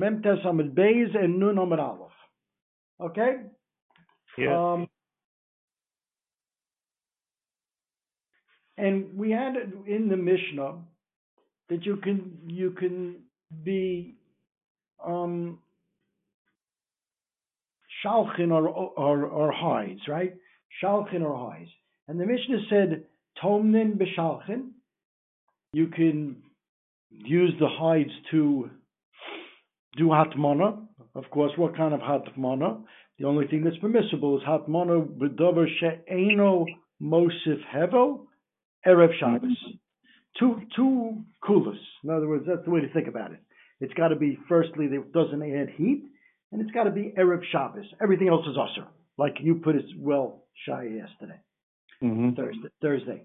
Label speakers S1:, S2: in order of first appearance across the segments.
S1: Mem Tes Amid Beis and Nun Amid Aleph. Okay?
S2: Yeah.
S1: Um, and we had it in the Mishnah that you can you can be um shalchin or or, or hides, right? Shalchin or hides. And the Mishnah said tomnin b'shalchin. You can use the hides to do hatmana. Of course, what kind of hatmana? The only thing that's permissible is hatmana b'dover she'eno mosif hevel erev Shabbos. Two two kulas. In other words, that's the way to think about it. It's got to be firstly that it doesn't add heat, and it's got to be erev Shabbos. Everything else is usher, like you put it well shy yesterday,
S2: hmm
S1: Thursday. Thursday.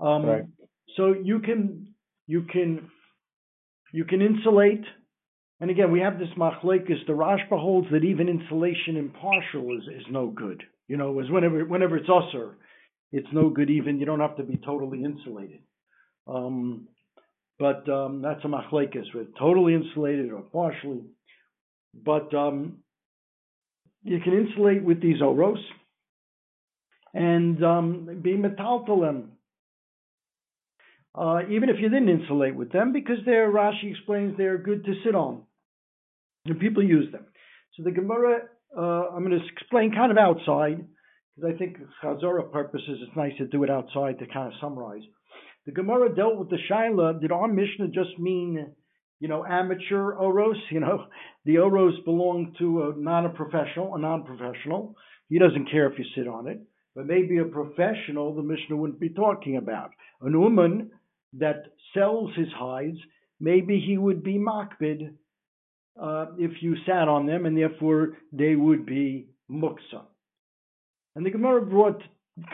S1: Um,
S2: Right.
S1: So you can you can you can insulate, and again we have this machlekes. The Rashba holds that even insulation in partial is, is no good. You know, is whenever whenever it's usher, it's no good. Even you don't have to be totally insulated. Um, but um, that's a machlekes with totally insulated or partially. But um, you can insulate with these oros and um, be metaltalem. Uh, even if you didn't insulate with them, because they're Rashi explains they're good to sit on, and people use them. So the Gemara, uh, I'm going to explain kind of outside, because I think for Chazorah purposes it's nice to do it outside to kind of summarize. The Gemara dealt with the Shaila. Did our Mishnah just mean, you know, amateur oros? You know, the oros belong to a not a professional, a non-professional. He doesn't care if you sit on it. But maybe a professional, the Mishnah wouldn't be talking about. An woman that sells his hides, maybe he would be makbid uh, if you sat on them, and therefore they would be muksa. And the Gemara brought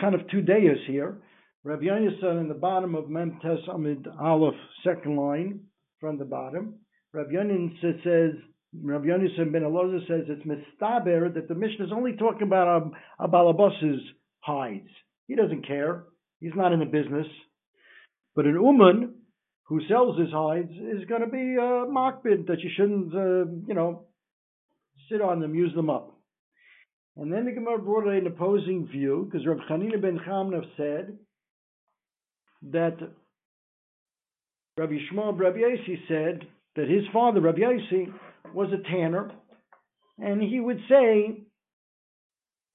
S1: kind of two dayas here. Rabbi Yonasan in the bottom of Memtes Amid Aleph, second line from the bottom. Rabbi Yonasan says, Rabbi Yonasan ben Elazar says it's mistaber that the Mishnah is only talking about a, a balabas's hides. He doesn't care. He's not in the business. But an uman who sells his hides is going to be a makbid that you shouldn't, uh, you know, sit on them, use them up. And then the Gemara brought an opposing view because Rabbi Chanina ben Chamna said that Rabbi Shmuel Rabbi Yossi said that his father Rabbi Yossi was a tanner, and he would say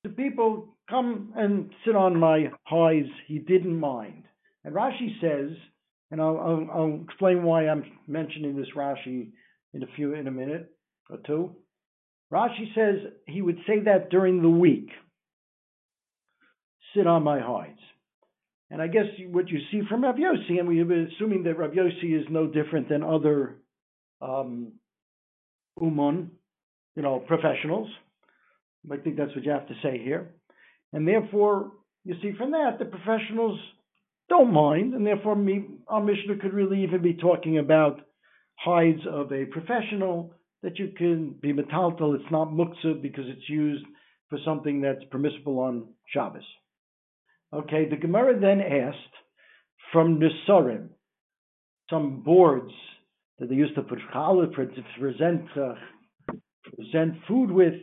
S1: to people, "Come and sit on my hides." He didn't mind. And Rashi says, and I'll, I'll, I'll explain why I'm mentioning this Rashi in a few in a minute or two. Rashi says he would say that during the week. Sit on my hides. And I guess what you see from Rav Yossi, and we've been assuming that Rav Yossi is no different than other um, umun, you know, professionals. I think that's what you have to say here. And therefore, you see from that, the professionals don't mind, and therefore me, our Mishnah could really even be talking about hides of a professional that you can be metaltal. It's not muktzah because it's used for something that's permissible on Shabbos. Okay, the Gemara then asked from Nisarim, some boards that they used to put challah present uh, present food with,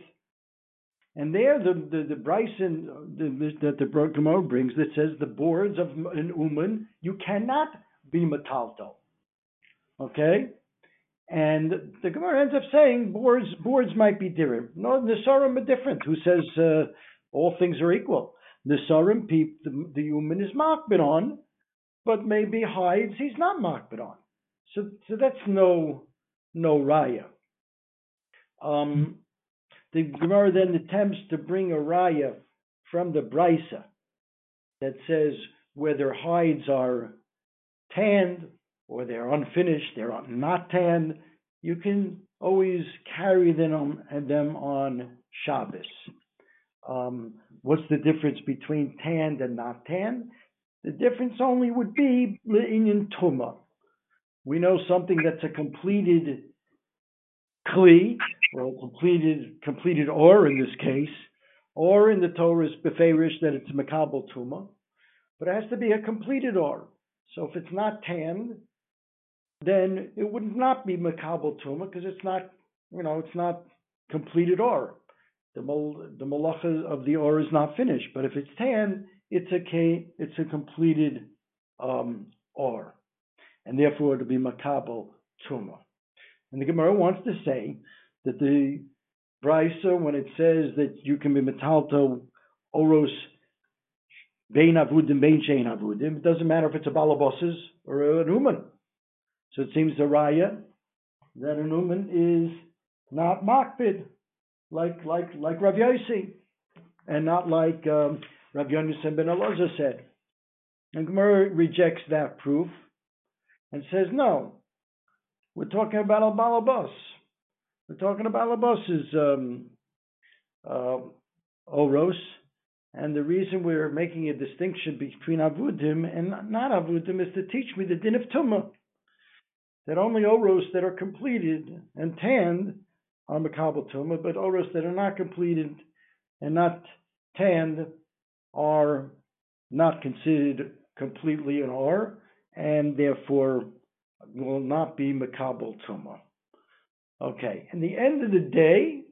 S1: and there the the, the brisa the, that the Gemara brings that says the boards of an uman you cannot be metaltal. Okay, and the Gemara ends up saying boards boards might be different. No, Nisarim are different. Who says uh, all things are equal? Nisarim peep the, the human is makbid on, but maybe hides he's not makbid on. So so that's no no raya. Um, the Gemara then attempts to bring a raya from the Brisa that says whether hides are tanned or they're unfinished, they're not tanned, you can always carry them on, them on Shabbos. Um, what's the difference between tanned and not tanned? The difference only would be in tuma. We know something that's a completed kli, a completed completed or in this case, or in the Torah is beferish that it's makabel tuma, but it has to be a completed or. So if it's not tanned, then it would not be makabel tuma because it's not you know, it's not completed or. The mol, the malacha of the or is not finished. But if it's tan, it's a k, it's a completed um, or, and therefore it'll be makabel tuma. And the Gemara wants to say that the brisa, when it says that you can be metalto oros bein avudim bein shein avudim, it doesn't matter if it's a balabosses or an uman. So it seems the raya that an uman is not makbid, like like like Rav Yossi, and not like um, Rav Yonasan ben Elazar said. And Gemara rejects that proof and says, no, we're talking about a balabos. We're talking about balabos's um, uh, oros, and the reason we're making a distinction between avudim and not avudim is to teach me the din of tumah that only oros that are completed and tanned are makabel tumah, but oros that are not completed and not tanned are not considered completely an or, and therefore will not be makabel tumah. Okay, in the end of the day,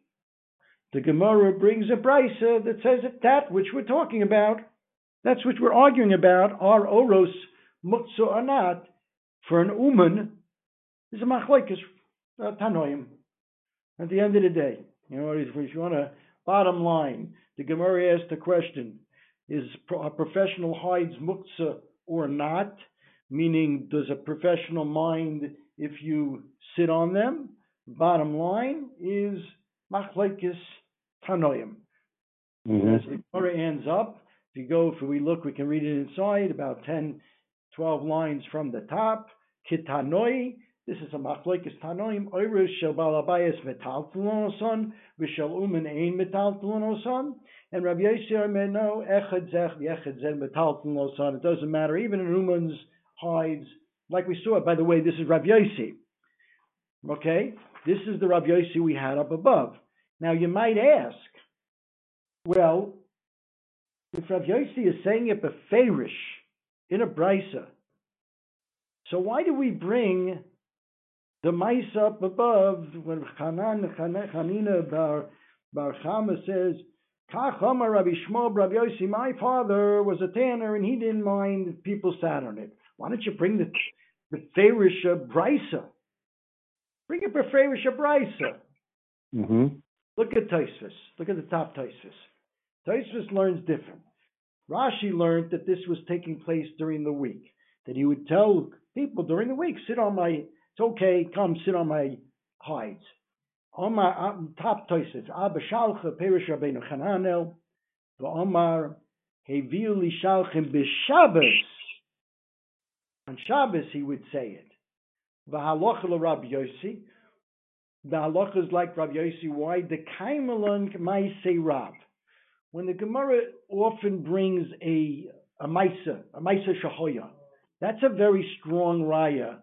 S1: the Gemara brings a brisa that says that that which we're talking about, that's what we're arguing about, are oros mutzu or not, for an uman is a machlekes uh, tanoim. At the end of the day, you know, if you want a bottom line, the Gemara asked the question: Is a professional hides muktzah or not? Meaning, does a professional mind if you sit on them? Bottom line is machlekes tanoim.
S2: Mhm.
S1: As the Gemara ends up, if you go, if we look, we can read it inside, about 10, 12 lines from the top. Kitanoi, this is a machlekes tanoim. Oirish shel balabayas metaltalon oson, v'shel umen ein metaltalon oson. And Rabbi Yossi Omer, no, echad zech v'echad zeh metaltalon oson. It doesn't matter, even in uman's hides, like we saw. By the way, this is Rabbi Yossi. Okay, this is the Rabbi Yossi we had up above. Now you might ask, well, if Rav Yossi is saying it beferish in a brisa, so why do we bring the maisa up above when Hanan Hanina Bar Bar Chama says, Kach Amar Rabbi Yossi, my father was a tanner and he didn't mind people sat on it. Why don't you bring the the brisa? Bring a beferish brisa.
S2: Mhm.
S1: Look at Taisvis. Look at the top Taisvis. Taisvis learns different. Rashi learned that this was taking place during the week. That he would tell people during the week, sit on my, it's okay, come sit on my hides. On my uh, top Taisvis, Abba Shalcha, Perish Rabbeinu Chananel, V'omar, Heviu li Shalchim b'Shabbos. On Shabbos he would say it. V'halocha Rabbi Yossi, the halacha is like Rav Yossi. Why the kaimelon say Rav? When the Gemara often brings a a maisa, a maisa shahoya, that's a very strong raya.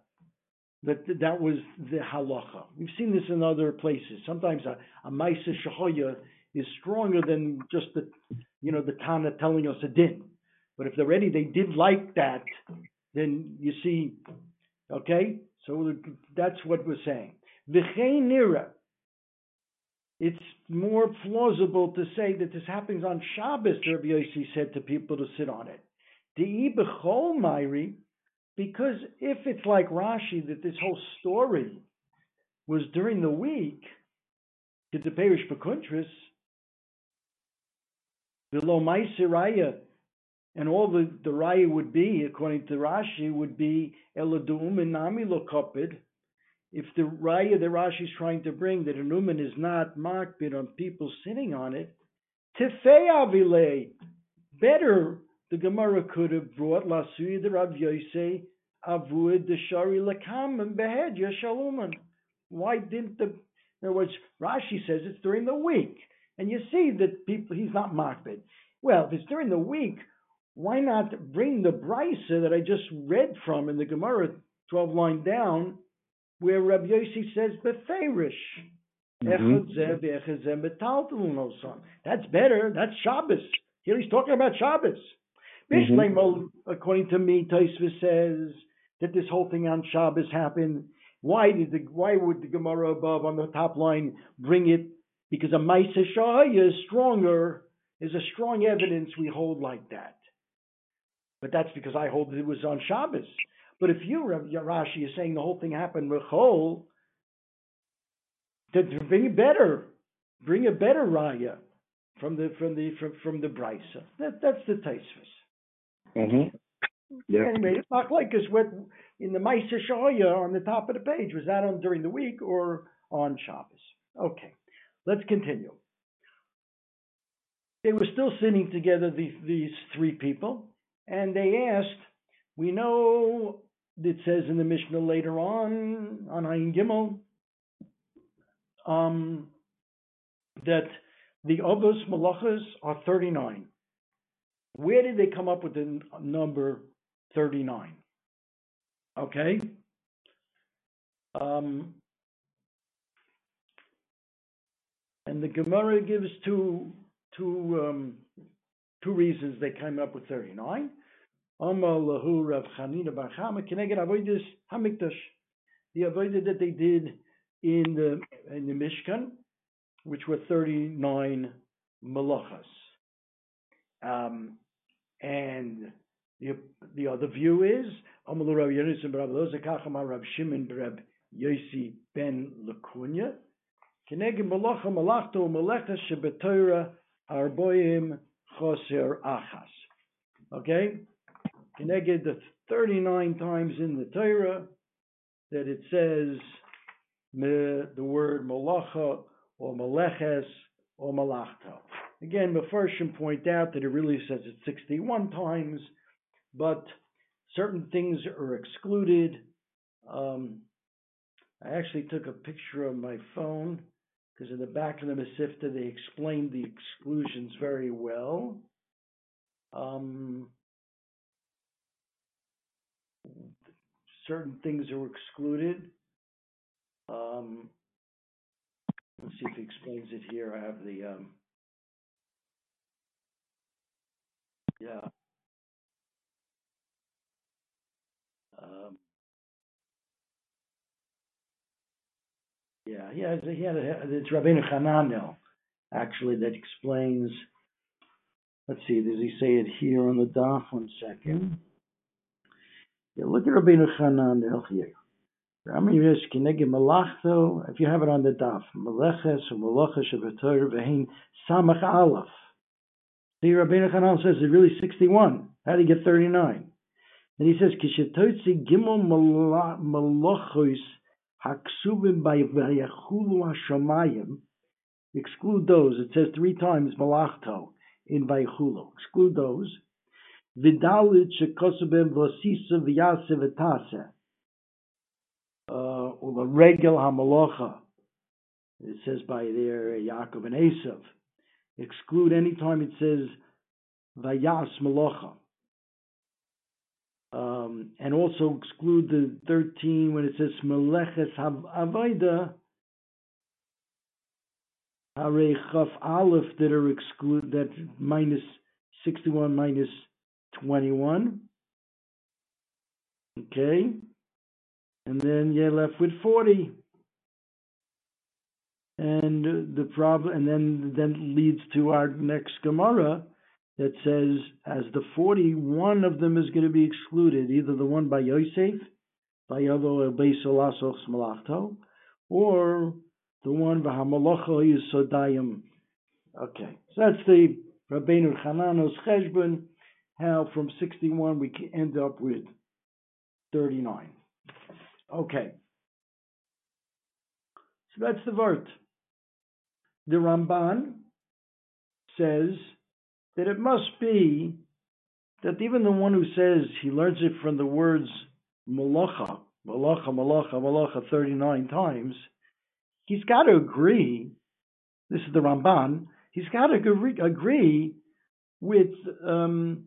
S1: That that was the halacha. We've seen this in other places. Sometimes a, a maisa shahoya is stronger than just the you know the Tana telling us a din. But if they're ready, they did like that, then you see, okay. So that's what we're saying. Nira. It's more plausible to say that this happens on Shabbos, Rabbi Yossi said to people to sit on it. De'i b'chol Myri, because if it's like Rashi, that this whole story was during the week, to the Perish Bekuntris, below Maisiraya, and all the, the raya would be, according to Rashi, would be Eladum and Nami Lokopid, if the raya that Rashi is trying to bring that a numan is not marked on people sitting on it, tefei better the Gemara could have brought lasuya the Rav Yosei avud the shari lakam and behead yashaluman. Why didn't the? In other words, Rashi says it's during the week, and you see that people he's not marked. Well, if it's during the week, why not bring the brisa that I just read from in the Gemara, twelve line down? where Rabbi Yossi says beferish.
S2: Mhm.
S1: That's better. That's Shabbos. Here he's talking about Shabbos.
S2: Mhm.
S1: According to me, Tosfos says that this whole thing on Shabbos happened Why did the why would the Gemara above on the top line bring it? Because a Maisa Shahaya is stronger, is a strong evidence we hold like that. But that's because I hold that it was on Shabbos. But if you, Rashi, is saying the whole thing happened with Chol, to, to bring it better, bring a better raya from the from the from, from the brisa. That that's the taisvus.
S2: Mm-hmm. Yeah.
S1: Anyway, it's not like us what in the Meiser Shaya on the top of the page. Was that on during the week or on Shabbos? Okay, let's continue. They were still sitting together, these, these three people, and they asked, we know it says in the Mishnah later on, on Ayin Gimel, um, that the Avos Malachas are 39. Where did they come up with the number 39? Okay. Um, and the Gemara gives two, two, um, two reasons they came up with 39. Amar lahu Rav Chanina bar Chama hamikdash. The avodah that they did in the in the Mishkan, which were 39 malachas. Um, and the the other view is Amar lahu Rav Yonasan bar Abelazar kacham Rav Shimon Rav Yosi ben Lakunya. Malacha malachto arboim choser achas. Okay? Keneged the 39 times in the Torah that it says the word malacha or maleches or malachto. Again, Mepharshim point out that it really says it 61 times, but certain things are excluded. Um, I actually took a picture of my phone because in the back of the Mesifta they explained the exclusions very well. Um, certain things are excluded. Um, let's see if he explains it here. I have the, um, yeah. Um, yeah, he has, he had a, it's Rabbeinu Hananel, actually, that explains, let's see, does he say it here on the daf? One second. Hmm. Yeah, look at Rabbeinu Hananel here. Rami Rish Kinegi Malachto, if you have it on the daf, Maleches or Malacha Shabbator Vehin Samach Aleph. See, Rabbeinu Hananel says it's really 61. How do you get 39? And he says, Kishetotzi Gimel Malachos Haksubim by Vayachulu Hashamayim. Exclude those. It says three times Malachto in Vayachulu. Exclude those. Vidalit Shekosabim Vosisa. Uh, or the Regel Hamalocha. It says by there Yaakov and Esav. Exclude any time it says Vayas Malocha. Um, and also exclude the 13 when it says Meleches Avaida, Hare Chaf Aleph that are exclude that minus 61 minus 21. Okay. And then you're left with 40. And the problem, and then then leads to our next Gemara that says, as the 40, one of them is going to be excluded, either the one by Yosef, by Yavo Beisolasos Malachto, or the one by Hamalacha Yisodayim. Okay, so that's the Rabbeinu Hanano's Cheshbon, how from 61 we can end up with 39. Okay. So that's the vert. The Ramban says that it must be that even the one who says he learns it from the words malacha, malacha, malacha, malacha 39 times, he's got to agree, this is the Ramban, he's got to agree, agree with um,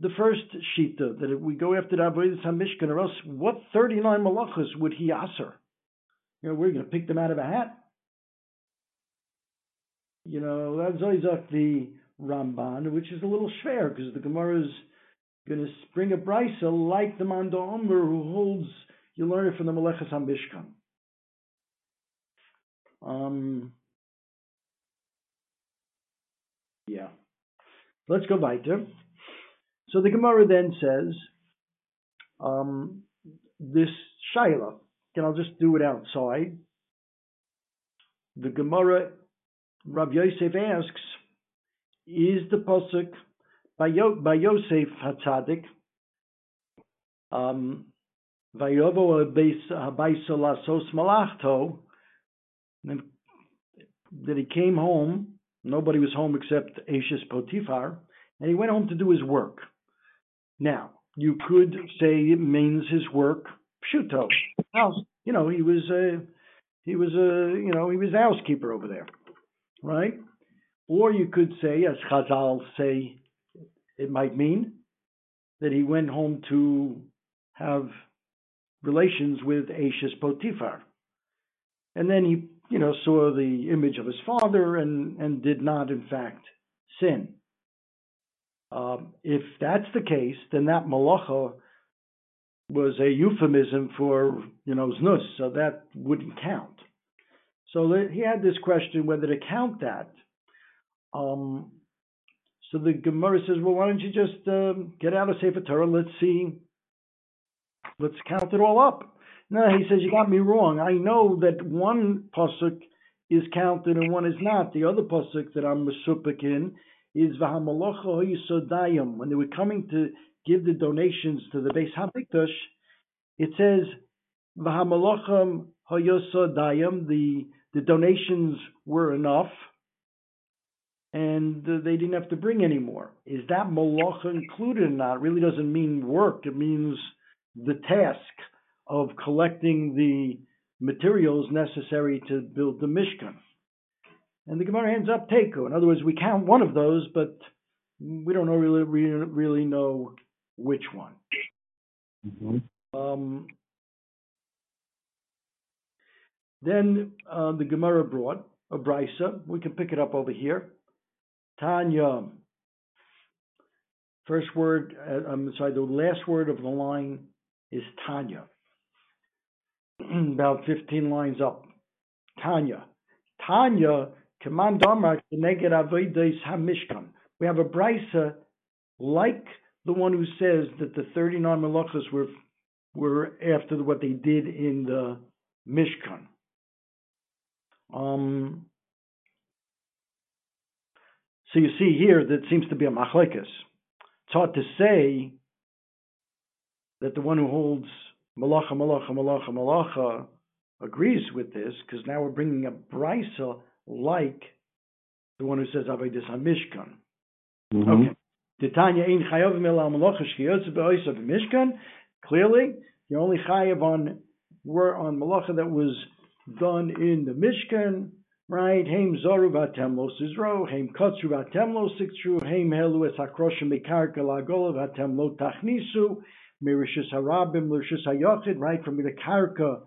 S1: the first shita, that if we go after the Avodah HaMishkan, or else what 39 malachas would he aser? You know, we're going to pick them out of a hat. You know, that's always up the Ramban, which is a little fair because the Gemara is going to bring a brisa like the Manda who holds you learn it from the Meleches HaMishkan. Um, yeah. Let's go weiter. So the Gemara then says, um, this Shaila, and I'll just do it outside. The Gemara, Rav Yosef asks, is the Pasuk by, Yo, by Yosef HaTzadik, um, that he came home, nobody was home except Ashes Potiphar, and he went home to do his work. Now, you could say it means his work, pshuto, house. You know, he was a, he was a, you know, he was a housekeeper over there, right? Or you could say, as Chazal say, it might mean that he went home to have relations with Ashes Potiphar. And then he, you know, saw the image of his father and, and did not, in fact, sin. Um, if that's the case, then that malacha was a euphemism for, you know, znus, so that wouldn't count. So he had this question whether to count that. Um, so the Gemara says, well, why don't you just um, get out of Sefer Torah? Let's see, let's count it all up. No, he says, you got me wrong. I know that one pasuk is counted and one is not. The other pasuk that I'm masupik in is Vahamalocha. When they were coming to give the donations to the Beis Hamikdash, it says Vahamalocham. The the donations were enough, and they didn't have to bring any more. Is that malacha included or not? It really doesn't mean work. It means the task of collecting the materials necessary to build the Mishkan. And the Gemara ends up Teku. In other words, we count one of those, but we don't know really really, really know which one. Mm-hmm. Um, then uh, the Gemara brought a brisa. We can pick it up over here. Tanya. First word, uh, I'm sorry, the last word of the line is Tanya. About 15 lines up. Tanya. Tanya Command HaMishkan. We have a brisa like the one who says that the 39 malachas were were after what they did in the Mishkan. Um, so you see here that seems to be a machlekes. It's hard to say that the one who holds malacha, malacha, malacha, malacha agrees with this because now we're bringing a brisa like the one who says Avodas HaMishkan. Mm-hmm. Okay. Titania ein chayavim malacha shkiyotze be'oisav Mishkan. Clearly, you're only chayav on were on malacha that was done in the Mishkan, right? Heim zoru v'atem sizro, heim kotzru v'atem lo siktru, heim helu es hakroshim mekarka lagolav v'atem lo tachnisu, mirishus harabim l'rishus hayochid, right? From the karka,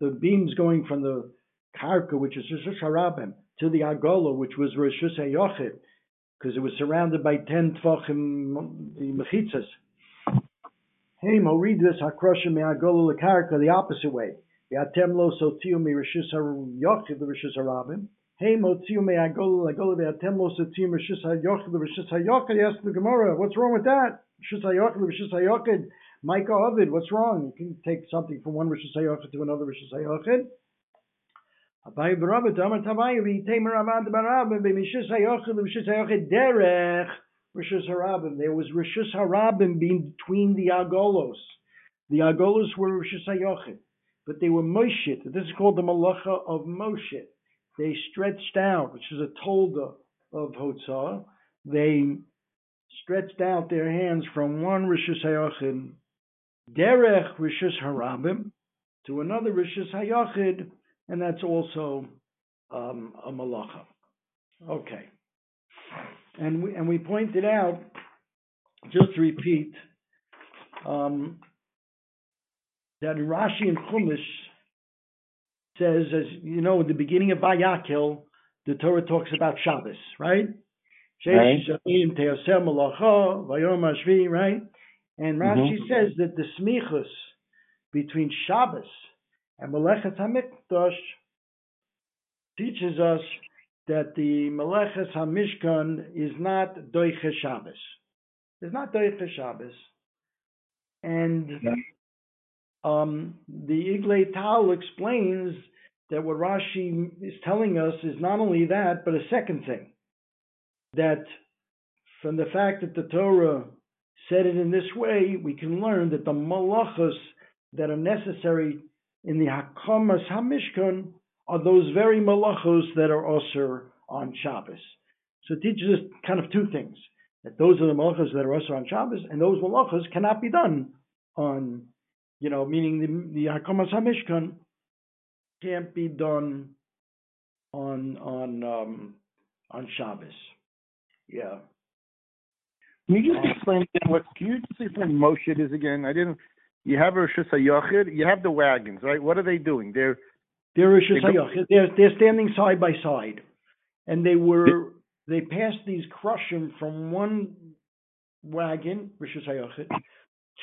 S1: the beams going from the karka, which is rishus harabim, to the Agola, which was Rishus HaYochid, because it was surrounded by ten Tvachim Mechitzas. Hey, Mo, read this, Hakroshim Agola Lakarka, the opposite way. The Rishus HaRabim. Hey, Motiu me Agola Lagola, the Yatem lo sotiu mi Rishus HaYochid, the Rishus HaYochid. Yes, the Gemara, what's wrong with that? Rishus HaYochid, Rishus HaYochid. Micah Ovid, what's wrong? You can take something from one Rishus HaYochid to another Rishus HaYochid. Abai b'Rabba Tamar Tavai v'Tamer Avad b'Rabba b'Mishus Hayochid Mishus Hayochid Derech Rishus Harabim. There was Rishus Harabim being between the Agolos. The Agolos were Rishus Hayochid, but they were Moshe. This is called the Malacha of Moshe. They stretched out, which is a tolda of Hotzah. They stretched out their hands from one Rishus Hayochid Derech Rishus Harabim to another Rishus Hayochid and that's also um, a malacha. Okay, and we and we pointed out, just to repeat, um, that Rashi and Chumash says, as you know, at the beginning of Vayakhel, the Torah talks about Shabbos, right? Right. And Rashi mm-hmm. says that the smichus between Shabbos and Melechet HaMikdash teaches us that the Melechet HaMishkan is not Doiche Shabbos. It's not Doiche Shabbos. And um, the Eglei Tal explains that what Rashi is telling us is not only that, but a second thing. That from the fact that the Torah said it in this way, we can learn that the malachas that are necessary in the Hakamas Hamishkan are those very malachos that are also on Shabbos. So it teaches us kind of two things. That those are the malachos that are also on Shabbos, and those malachos cannot be done on, you know, meaning the, the Hakamas Hamishkan can't be done on on um, on Shabbos. Yeah.
S2: Can you just explain again what? Can you just explain Moshe is again? I didn't. You have Rosh Hashanah. You have the wagons, right? What are they doing? They're
S1: They're Rosh Hashanah. They're they're standing side by side, and they were they passed these crushim from one wagon Rosh Hashanah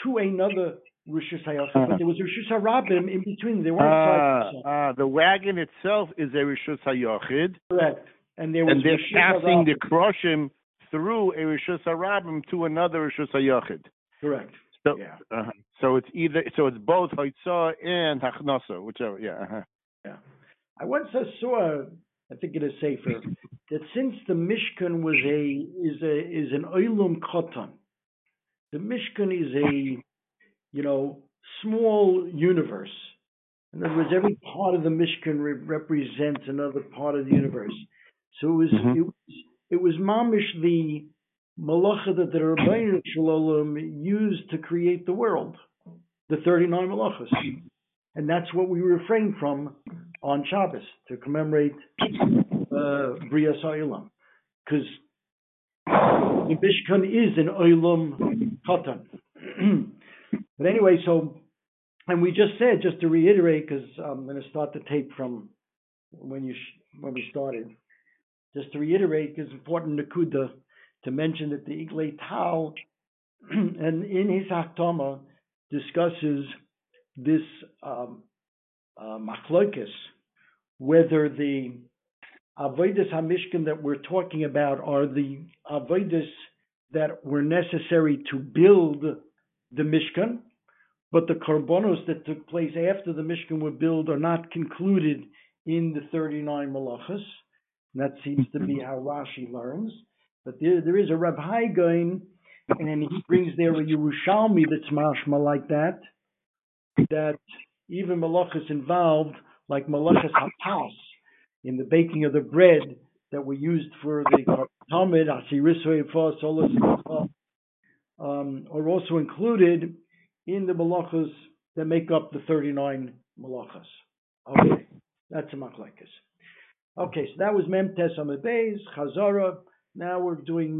S1: to another Rosh Hashanah, but there was Rosh Hashanah in between. They weren't side.
S2: ah, the wagon itself is a Rosh Hashanah,
S1: Correct. And there was
S2: and they're
S1: Rosh
S2: passing the crushim through a Rosh Hashanah to another Rosh Hashanah.
S1: Correct.
S2: So,
S1: Yeah.
S2: uh so it's either so it's both Haitzah and Hachnasa, whichever. Yeah. Uh-huh.
S1: Yeah. I once uh, saw, I think it is safer, that since the Mishkan was a is a is an oilum katan, the Mishkan is a you know small universe. In other words, every part of the Mishkan re- represents another part of the universe. So it was
S2: Mhm.
S1: it was it was mamish the malacha that the Rabbeinu Shalom used to create the world, the thirty nine malachas, and that's what we refrain from on Shabbos to commemorate uh, Bria Sa'ilam. Because the Mishkan is an Oilam Katan. but anyway, so, and we just said, just to reiterate, because I'm going to start the tape from when you when we started, just to reiterate, it's important Nakuda to mention that the Eglei Tal, and in his Hakdama, discusses this um, uh, whether the avodas hamishkan that we're talking about are the avodas that were necessary to build the mishkan, but the karbonos that took place after the mishkan were built are not concluded in the 39 malachas. And that seems to be how Rashi learns. But there, there is a Rav Hai Gaon, and he brings there a Yerushalmi that's mashma like that, that even malachas involved, like malachas hatas, in the baking of the bread that were used for the Talmud, asirisoy solas, um, are also included in the malachas that make up the 39 malachas. Okay, that's a machlekes. Okay, so that was Mem Tes Beis, Chazara. Now we're doing